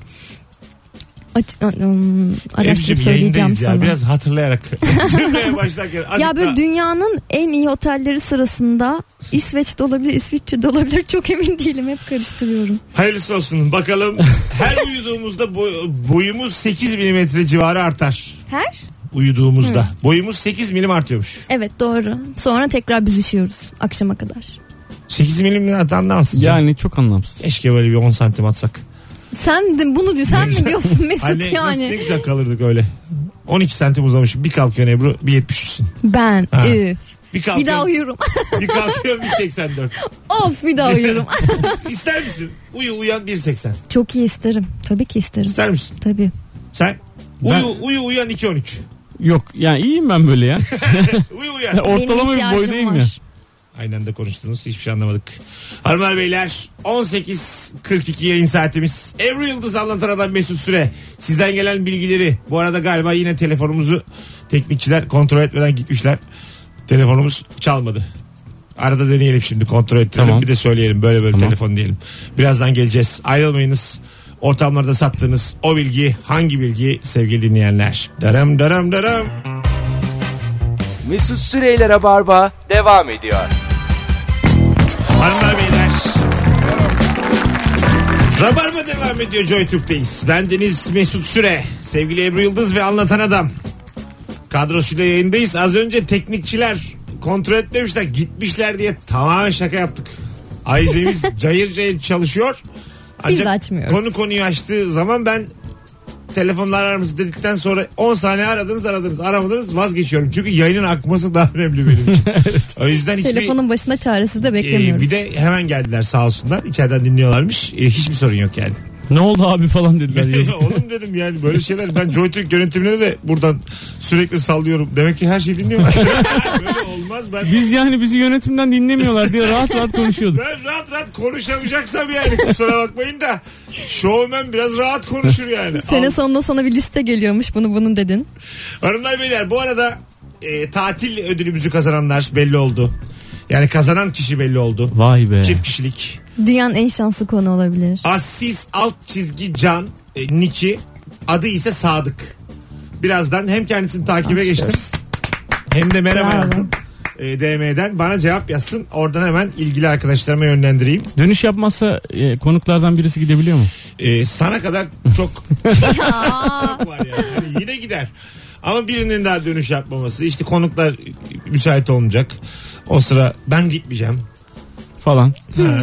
Aç, um, araştırıp söyleyeceğim yayındayız ya. sana. Biraz hatırlayarak cümleye başlarken. Ya böyle dünyanın en iyi otelleri sırasında İsveç'te olabilir, İsviçre'de olabilir. Çok emin değilim. Hep karıştırıyorum. Hayırlısı olsun. Bakalım her uyuduğumuzda boy- boyumuz 8 milimetre civarı artar. Her? Uyuduğumuzda. Boyumuz 8 milim artıyormuş. Evet doğru. Sonra tekrar büzüşüyoruz akşama kadar. 8 milim ne anlamazsın. Yani çok anlamsız. Keşke böyle bir 10 santim atsak. Sen de bunu diyor. Sen mi diyorsun Mesut nasıl- yani? ne güzel kalırdık öyle. 12 santim uzamışım. Bir kalkıyorsun Ebru 1.73'sün. Ben. Ha. Üf. Bir kalkıyorsun. Bir daha uyurum. bir kalkıyorsun 1.84. of bir daha uyurum. İster misin? Uyu uyan 1.80. Çok iyi isterim. Tabii ki isterim. İster misin? Tabii. Sen? Uyu Ben- uyu uyan 2.13. Yok yani iyiyim ben böyle ya. Uyu uyan. Ortalama bir boydayım ya. var. Aynı anda konuştunuz. Hiçbir şey anlamadık. Hanımlar beyler 18.42 yayın saatimiz. Ebru Yıldız anlatan adam Mesut Süre. Sizden gelen bilgileri. Bu arada galiba yine telefonumuzu teknikçiler kontrol etmeden gitmişler. Telefonumuz çalmadı. Arada deneyelim şimdi kontrol ettirelim. Tamam. Bir de söyleyelim böyle böyle Tamam. telefon diyelim. Birazdan geleceğiz. Ayrılmayınız. Ortamlarda sattığınız o bilgi hangi bilgi sevgili dinleyenler? Daram daram daram. Mesut Süreyler'e barba devam ediyor. Hanımlar beyler. Rabarba devam ediyor Joy Türk'teyiz. Ben Deniz Mesut Süre. Sevgili Ebru Yıldız ve Anlatan Adam. Kadrosuyla yayındayız. Az önce teknikçiler kontrol etmemişler. Gitmişler diye tamamen şaka yaptık. Ayzemiz cayır cayır çalışıyor. Biz Ancak açmıyoruz. konu konuyu açtığı zaman ben telefonlar arar mısın dedikten sonra 10 saniye aradınız aradınız aramadınız vazgeçiyorum. Çünkü yayının akması daha önemli benim için. O yüzden hiçbir... Telefonun başında çaresiz de Ee, beklemiyoruz. bir de hemen geldiler sağ olsunlar. İçeriden dinliyorlarmış. Ee, hiçbir sorun yok yani. Ne oldu abi falan dediler. yazık. Oğlum dedim yani böyle şeyler. Ben JoyTürk yönetimine de buradan sürekli sallıyorum. Demek ki her şeyi dinliyorlar. böyle olmaz. Ben, Biz yani bizi yönetimden dinlemiyorlar diye rahat rahat konuşuyorduk. ben rahat rahat konuşamayacaksam yani kusura bakmayın da şovmen biraz rahat konuşur yani. Sene Al- sonunda sana bir liste geliyormuş bunu bunu dedin. Hanımlar beyler bu arada e, tatil ödülümüzü kazananlar belli oldu. Yani kazanan kişi belli oldu. Vay be. Çift kişilik. Dünyanın en şanslı konu olabilir. Assis alt çizgi can e, Niki adı ise Sadık. Birazdan hem kendisini takibe Alkışlıyoruz. geçtim hem de merhaba Bravo. yazdım. E, DM'den bana cevap yazsın. Oradan hemen ilgili arkadaşlarıma yönlendireyim. Dönüş yapmazsa e, konuklardan birisi gidebiliyor mu? E, sana kadar çok çok var yani. Hani yine gider. Ama birinin daha dönüş yapmaması. işte konuklar müsait olmayacak. O sıra ben gitmeyeceğim. Falan.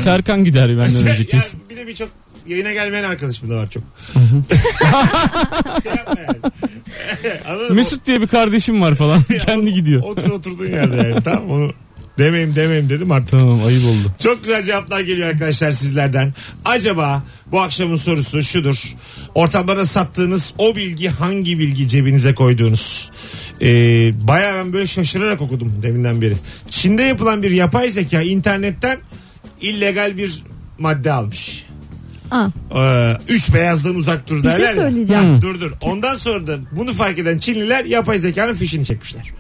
Serkan gider benden önce ya kesin. bir de birçok yayına gelmeyen arkadaşım da var çok. şey yapma yani. Anladın mı? Mesut diye bir kardeşim var falan. Kendi gidiyor. Otur oturduğun yerde yani. tamam onu demeyim demeyim dedim artık. Tamam ayıp oldu. Çok güzel cevaplar geliyor arkadaşlar sizlerden. Acaba bu akşamın sorusu şudur. Ortamlarda sattığınız o bilgi hangi bilgi cebinize koyduğunuz? Ee, bayağı ben böyle şaşırarak okudum deminden beri. Çin'de yapılan bir yapay zeka internetten illegal bir madde almış. Aa, Ee, üç beyazdan uzak dur bir derler şey ya. söyleyeceğim. Hı. Dur dur. Ondan sonra da bunu fark eden Çinliler yapay zekanın fişini çekmişler.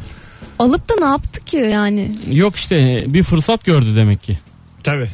Alıp da ne yaptı ki yani? Yok işte bir fırsat gördü demek ki. Tabii.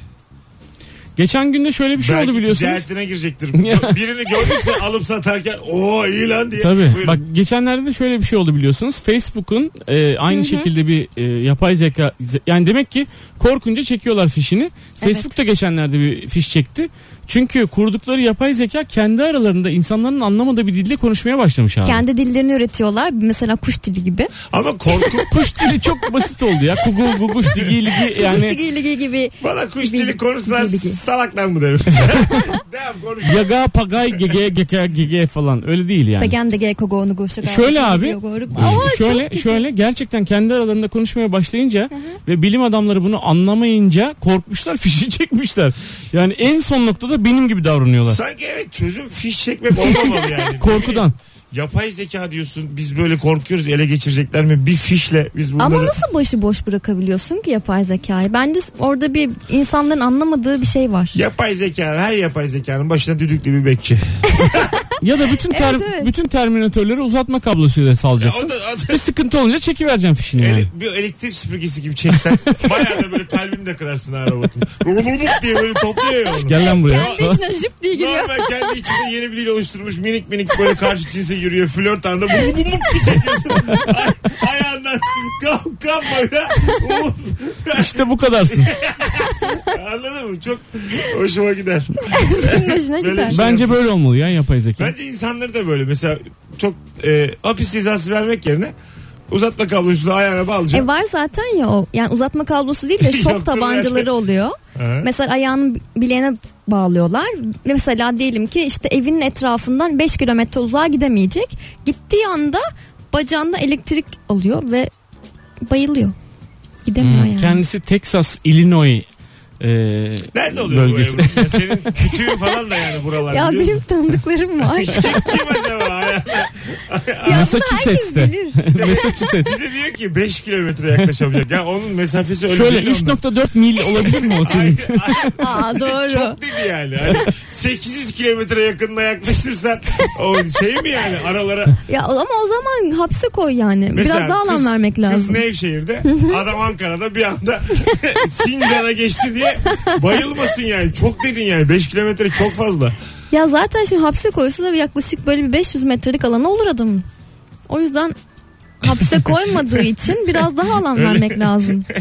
Geçen günde şöyle bir şey Belki oldu biliyorsunuz. ticaretine girecektir. Birini gördüyse alıp satarken o iyi lan diye. Tabii. Buyurun. Bak geçenlerde de şöyle bir şey oldu biliyorsunuz. Facebook'un e, aynı şekilde bir e, yapay zeka yani demek ki korkunca çekiyorlar fişini. Evet. Facebook da geçenlerde bir fiş çekti. Çünkü kurdukları yapay zeka kendi aralarında insanların anlamadığı bir dille konuşmaya başlamış abi. Kendi dillerini üretiyorlar. Mesela kuş dili gibi. Ama korku Kuş dili çok basit oldu ya. Kugu ligi kuş yani dili gibi. bana kuş dili gibi- gibi. salak lan bu derim. Devam konuş. yaga pagay gege gege gege falan öyle değil yani. Pegen de geko gonu guşa Şöyle abi şöyle şöyle gerçekten kendi aralarında konuşmaya başlayınca ve bilim adamları bunu anlamayınca korkmuşlar fişi çekmişler. Yani en son noktada benim gibi davranıyorlar. Sanki evet çözüm fiş çekmek olmamalı yani. Korkudan. Yapay zeka diyorsun biz böyle korkuyoruz ele geçirecekler mi? Bir fişle biz bunları... Ama nasıl başıboş bırakabiliyorsun ki yapay zekayı? Bence orada bir insanların anlamadığı bir şey var. Yapay zeka her yapay zekanın başına düdüklü bir bekçi. Ya da bütün ter, Evet, evet. bütün terminatörleri uzatma kablosuyla Ya salacaksın. o da, o da Bir sıkıntı olunca çekivereceksin fişini yani. ele- bir elektrik süpürgesi gibi çeksen bayağı da böyle kalbini de kırarsın ha robotun. Rubuk diye böyle topluyor ya onu. Gel lan buraya. Kendi içine jip diye giriyor. Normal kendi içinde yeni bir dil oluşturmuş minik minik böyle karşı cinse yürüyor flört anında bu bu bu çekiyorsun. Ay- Ayağından kam kam böyle. İşte bu kadarsın. Anladın mı? Çok hoşuma gider. Senin Böyle gider. şey Bence böyle olmalı ya yapay zeka. Bence insanları da böyle mesela çok e, hapis cezası vermek yerine uzatma kablosunu ayağına bağlayacaksın. E var zaten ya o. Yani uzatma kablosu değil de şok tabancaları oluyor. Ha. Mesela ayağının bileğine bağlıyorlar. Mesela diyelim ki işte evinin etrafından 5 kilometre uzağa gidemeyecek. Gittiği anda bacağında elektrik alıyor ve bayılıyor. Gidemiyor Hmm, yani. Kendisi Texas, Illinois e, Nerede oluyor bölgesi. bu Ebru? Ya senin kütüğün falan da yani buralar Ya biliyor benim musun? tanıdıklarım var. kim, kim acaba? Ya? Massachusetts'te. Massachusetts. Bize diyor ki 5 kilometre yaklaşamayacak. Ya onun mesafesi öyle Şöyle değil ondan. 3.4 mil olabilir mi o senin? Aa doğru. Çok dedi yani. Hani 800 kilometre yakınına yaklaşırsan o şey mi yani aralara Ya ama o zaman hapse koy yani. Mesela Biraz daha alan kız- vermek Kız lazım. Nevşehir'de adam Ankara'da bir anda Sincan'a geçti diye bayılmasın yani. Çok dedin yani 5 kilometre çok fazla. Ya zaten şimdi hapse koysa da yaklaşık böyle bir 500 metrelik alanı olur adamın. O yüzden hapse koymadığı için biraz daha alan vermek lazım.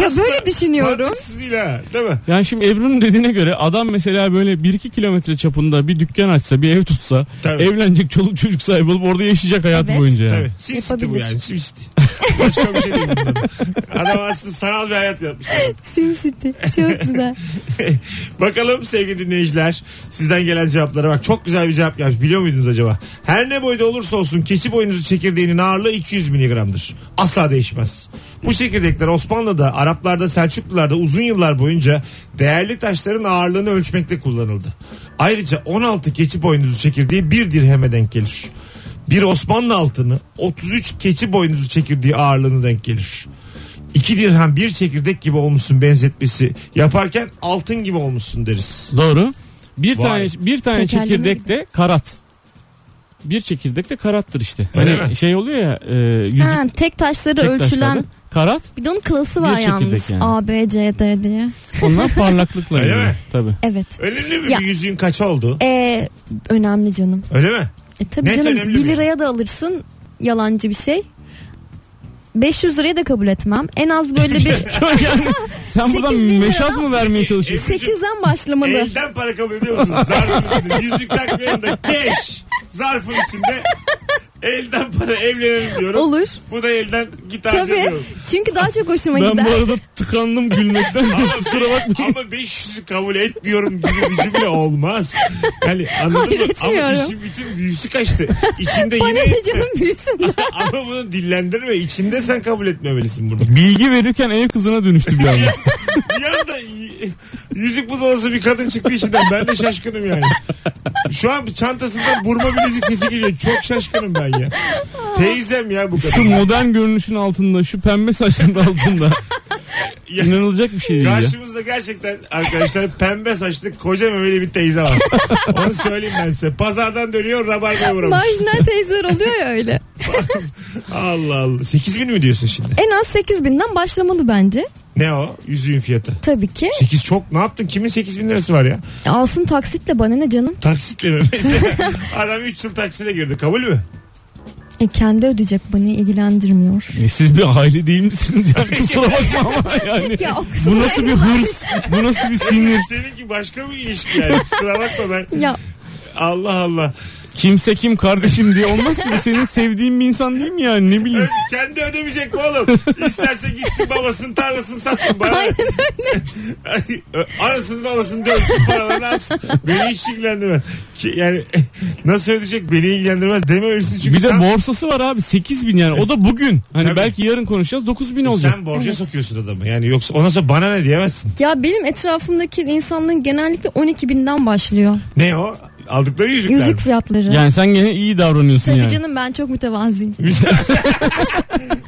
Ya Aslında böyle düşünüyorum. Mantıksız değil ha değil mi? Yani şimdi Ebru'nun dediğine göre adam mesela böyle 1-2 kilometre çapında bir dükkan açsa bir ev tutsa Tabii. evlenecek çoluk çocuk sahibi olup orada yaşayacak hayatı Evet. boyunca. Yani. Tabii. Sim City bu Yapabilir. yani. Sim City. Başka bir şey değil bundan. Adam aslında sanal bir hayat yapmış. SimCity çok güzel. Bakalım sevgili dinleyiciler sizden gelen cevaplara bak. Çok güzel bir cevap gelmiş. Biliyor muydunuz acaba? Her ne boyda olursa olsun keçi boynuzu çekirdeğinin ağırlığı 200 miligramdır. Asla değişmez. Bu çekirdekler Osmanlı'da, Araplarda, Selçuklularda uzun yıllar boyunca değerli taşların ağırlığını ölçmekte kullanıldı. Ayrıca 16 keçi boynuzu çekirdeği bir dirheme denk gelir. Bir Osmanlı altını 33 keçi boynuzu çekirdeği ağırlığına denk gelir. İki dirhem bir çekirdek gibi olmuşsun benzetmesi yaparken altın gibi olmuşsun deriz. Doğru. Bir Vay. tane bir tane Tekerleme çekirdek de karat. Bir çekirdek de karattır işte. Öyle hani mi? şey oluyor ya e, yüzük Ha, tek taşları tek ölçülen taşlarda. karat bir de onun klası var yalnız. yani. A, B, C, D diye. onlar parlaklıkla Öyle ilgili. mi? Tabii. Evet. Önemli mi Ya. bir yüzüğün kaç oldu? Ee, önemli canım. Öyle mi? E tabii Net canım önemli 1 mi? liraya da alırsın yalancı bir şey. 500 liraya da kabul etmem. En az böyle bir yani sen buradan 8 bin meşaz mı vermeye çalışıyorsun? 8'den başlamalı. Elden para kabul ediyor musun? Zarfın içinde. Yüzük takmıyorum da keş. Zarfın içinde. Elden para evlenelim diyorum. Olur. Bu da elden git Tabii. diyorum. Çünkü daha çok hoşuma Ben gider. bu arada tıkandım gülmekten. Kusura bakmayın. ama 500'ü kabul etmiyorum gibi bir cümle olmaz. Yani anladın Hayır, mı? Ama etmiyorum. işin bütün büyüsü kaçtı. İçinde Bana yine ne canım büyüsün. Ama bunu dillendirme. İçinde sen kabul etmemelisin bunu. Bilgi verirken ev kızına dönüştü bir anda. Bir anda y- yüzük budalası bir kadın çıktı içinden. Ben de şaşkınım yani. Şu an çantasından burma bilezik sesi geliyor. Çok şaşkınım ben ya. Teyzem ya bu Şu kadın. modern görünüşün altında, şu pembe saçların altında. Ya- İnanılacak bir şey değil ya. Karşımızda gerçekten arkadaşlar pembe saçlı koca memeli bir teyze var. Onu söyleyeyim ben size. Pazardan dönüyor rabarbaya uğramış. Marjinal teyzeler oluyor ya öyle. Allah Allah. 8 bin mi diyorsun şimdi? En az 8 binden başlamalı bence. Ne o? Yüzüğün fiyatı. Tabii ki. 8 çok ne yaptın? Kimin 8 bin lirası var ya? Alsın taksitle bana ne canım. Taksitle mi? Mesela adam 3 yıl taksite girdi. Kabul mü? E, kendi ödeyecek beni ilgilendirmiyor. E siz bir aile değil misiniz yani kusura bakma ama yani. Ya bu nasıl bir hırs? Bu nasıl bir sinir? Seninki başka bir ilişki yani. Kusura bakma ben. Ya Allah Allah. Kimse kim kardeşim diye olmaz ki bu senin sevdiğin bir insan değil mi yani ne bileyim. Kendi ödemeyecek mi oğlum? İsterse gitsin babasının tarlasını satsın bana. Aynen Ö- Anasını babasını dövsün paralarını alsın. Beni hiç ilgilendirmez. Ki, yani nasıl ödeyecek beni ilgilendirmez dememelisin çünkü Bir de sen, borsası var abi 8 bin yani o da bugün. Hani Tabii. belki yarın konuşacağız 9 bin olacak. sen borca sokuyorsun adamı. Yani yoksa ondan sonra bana ne diyemezsin. Ya benim etrafımdaki insanların genellikle 12 binden başlıyor. Ne o? Aldıkları yüzükler Yüzük mi? fiyatları. Yani sen gene iyi davranıyorsun Tabii yani. canım ben çok mütevazıyım.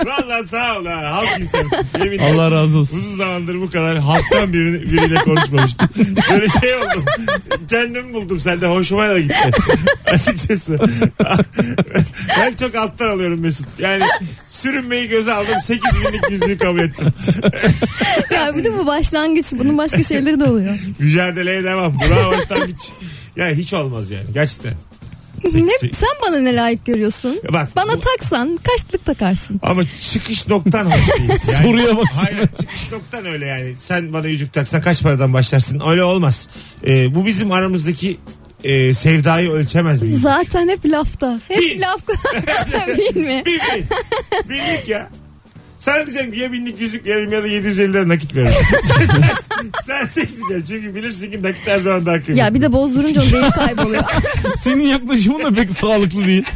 Vallahi sağ ol ha. Halk insansın. Yemin ederim. Allah razı olsun. Uzun zamandır bu kadar halktan birini, biriyle konuşmamıştım. Böyle şey oldum. Kendim buldum sende. Hoşuma da gitti. Açıkçası. ben çok alttan alıyorum Mesut. Yani sürünmeyi göze aldım. 8 binlik yüzüğü kabul ettim. ya bir de bu başlangıç. Bunun başka şeyleri de oluyor. Mücadeleye devam. Bravo başlangıç. Yani hiç olmaz yani. Gerçekten. ne, sen bana ne layık görüyorsun? Bak Bana bu- taksan kaçlık takarsın. ama çıkış noktan hoş değil. Yani, Soruya bak. Hayır çıkış noktan öyle yani. Sen bana yüzük taksan kaç paradan başlarsın? Öyle olmaz. Ee, bu bizim aramızdaki e, sevdayı ölçemez bir yüzük. Zaten hep lafta. Hep Bil. laf. Bil mi? Bin bin. Binlik ya. Sen diyeceksin ki ya binlik yüzük veririm ya da 750 lira nakit veririm. sen, sen, sen seç diyeceksin. Çünkü bilirsin ki nakit her zaman daha kıymetli. Ya bir de bozdurunca o değeri kayboluyor. Senin yaklaşımın da pek sağlıklı değil.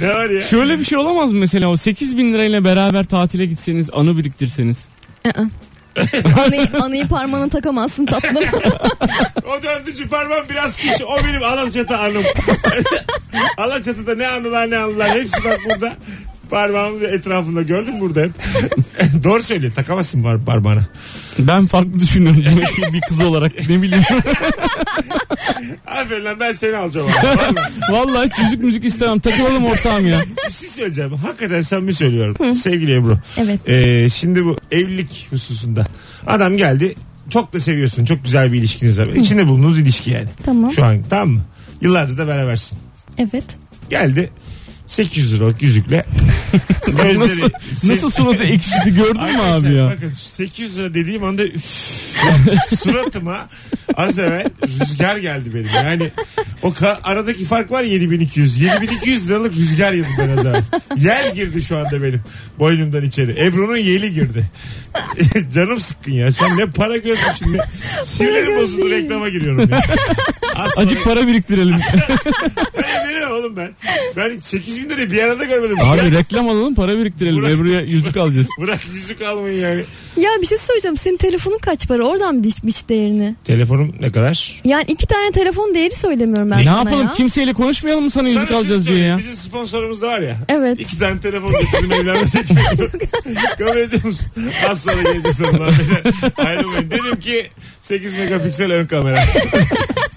Ne var ya? Şöyle bir şey olamaz mı mesela o 8 bin lirayla beraber tatile gitseniz anı biriktirseniz. Aa. anıyı, anıyı parmağına takamazsın tatlım. O dördüncü parmağım biraz şiş. O benim Alaçatı anım. Alaçatı'da ne anılar ne anılar. Hepsi bak burada. Parmağımın etrafında gördün mü burada hep. Doğru söylüyor. Takamazsın par parmağına. Ben farklı düşünüyorum demek ki bir kız olarak ne bileyim. Aferin lan ben seni alacağım. Abi. Vallahi. Vallahi müzik müzik istemem takılalım ortağım ya. Bir şey söyleyeceğim. Hakikaten samimi söylüyorum. Sevgili Ebru. Evet. Ee, şimdi bu evlilik hususunda. Adam geldi. Çok da seviyorsun. Çok güzel bir ilişkiniz var. İçinde bulunduğunuz ilişki yani. Tamam. Şu an tamam mı? Yıllardır da berabersin. Evet. Geldi 800 liralık yüzükle. Nasıl, Gözleri- nasıl suratı ekşidi gördün mü abi ya? bakın 800 lira dediğim anda suratıma az evvel rüzgar geldi benim. Yani o ka- aradaki fark var ya 7200. 7200 liralık rüzgar yedim ben az evvel. Yel girdi şu anda benim boynumdan içeri. Ebru'nun yeli girdi. Canım sıkkın ya. Sen ne para gördün şimdi. Sinirlerim göz bozuldu reklama giriyorum ya. Az sonra- Acık para biriktirelim. Ben veremem oğlum ben. Ben 8 bin lirayı bir arada görmedim. Abi reklam alalım para biriktirelim. Bırak. Ebru'ya yüzük alacağız. bırak yüzük almayın yani. Ya bir şey söyleyeceğim. Senin telefonun kaç para? Oradan biç, biç değerini. Telefonum ne kadar? Yani iki tane telefon değeri söylemiyorum ben ne sana yapalım ya. kimseyle konuşmayalım mı sana yüzük Sana şunu alacağız diye söyleyeyim, ya. Bizim sponsorumuz da var ya. Evet. İki tane telefon getirdim evlenme teklifi. Kabul ediyor musun? Az sonra geleceğiz ondan. Ayrılmayın. Dedim ki 8 megapiksel ön kamera.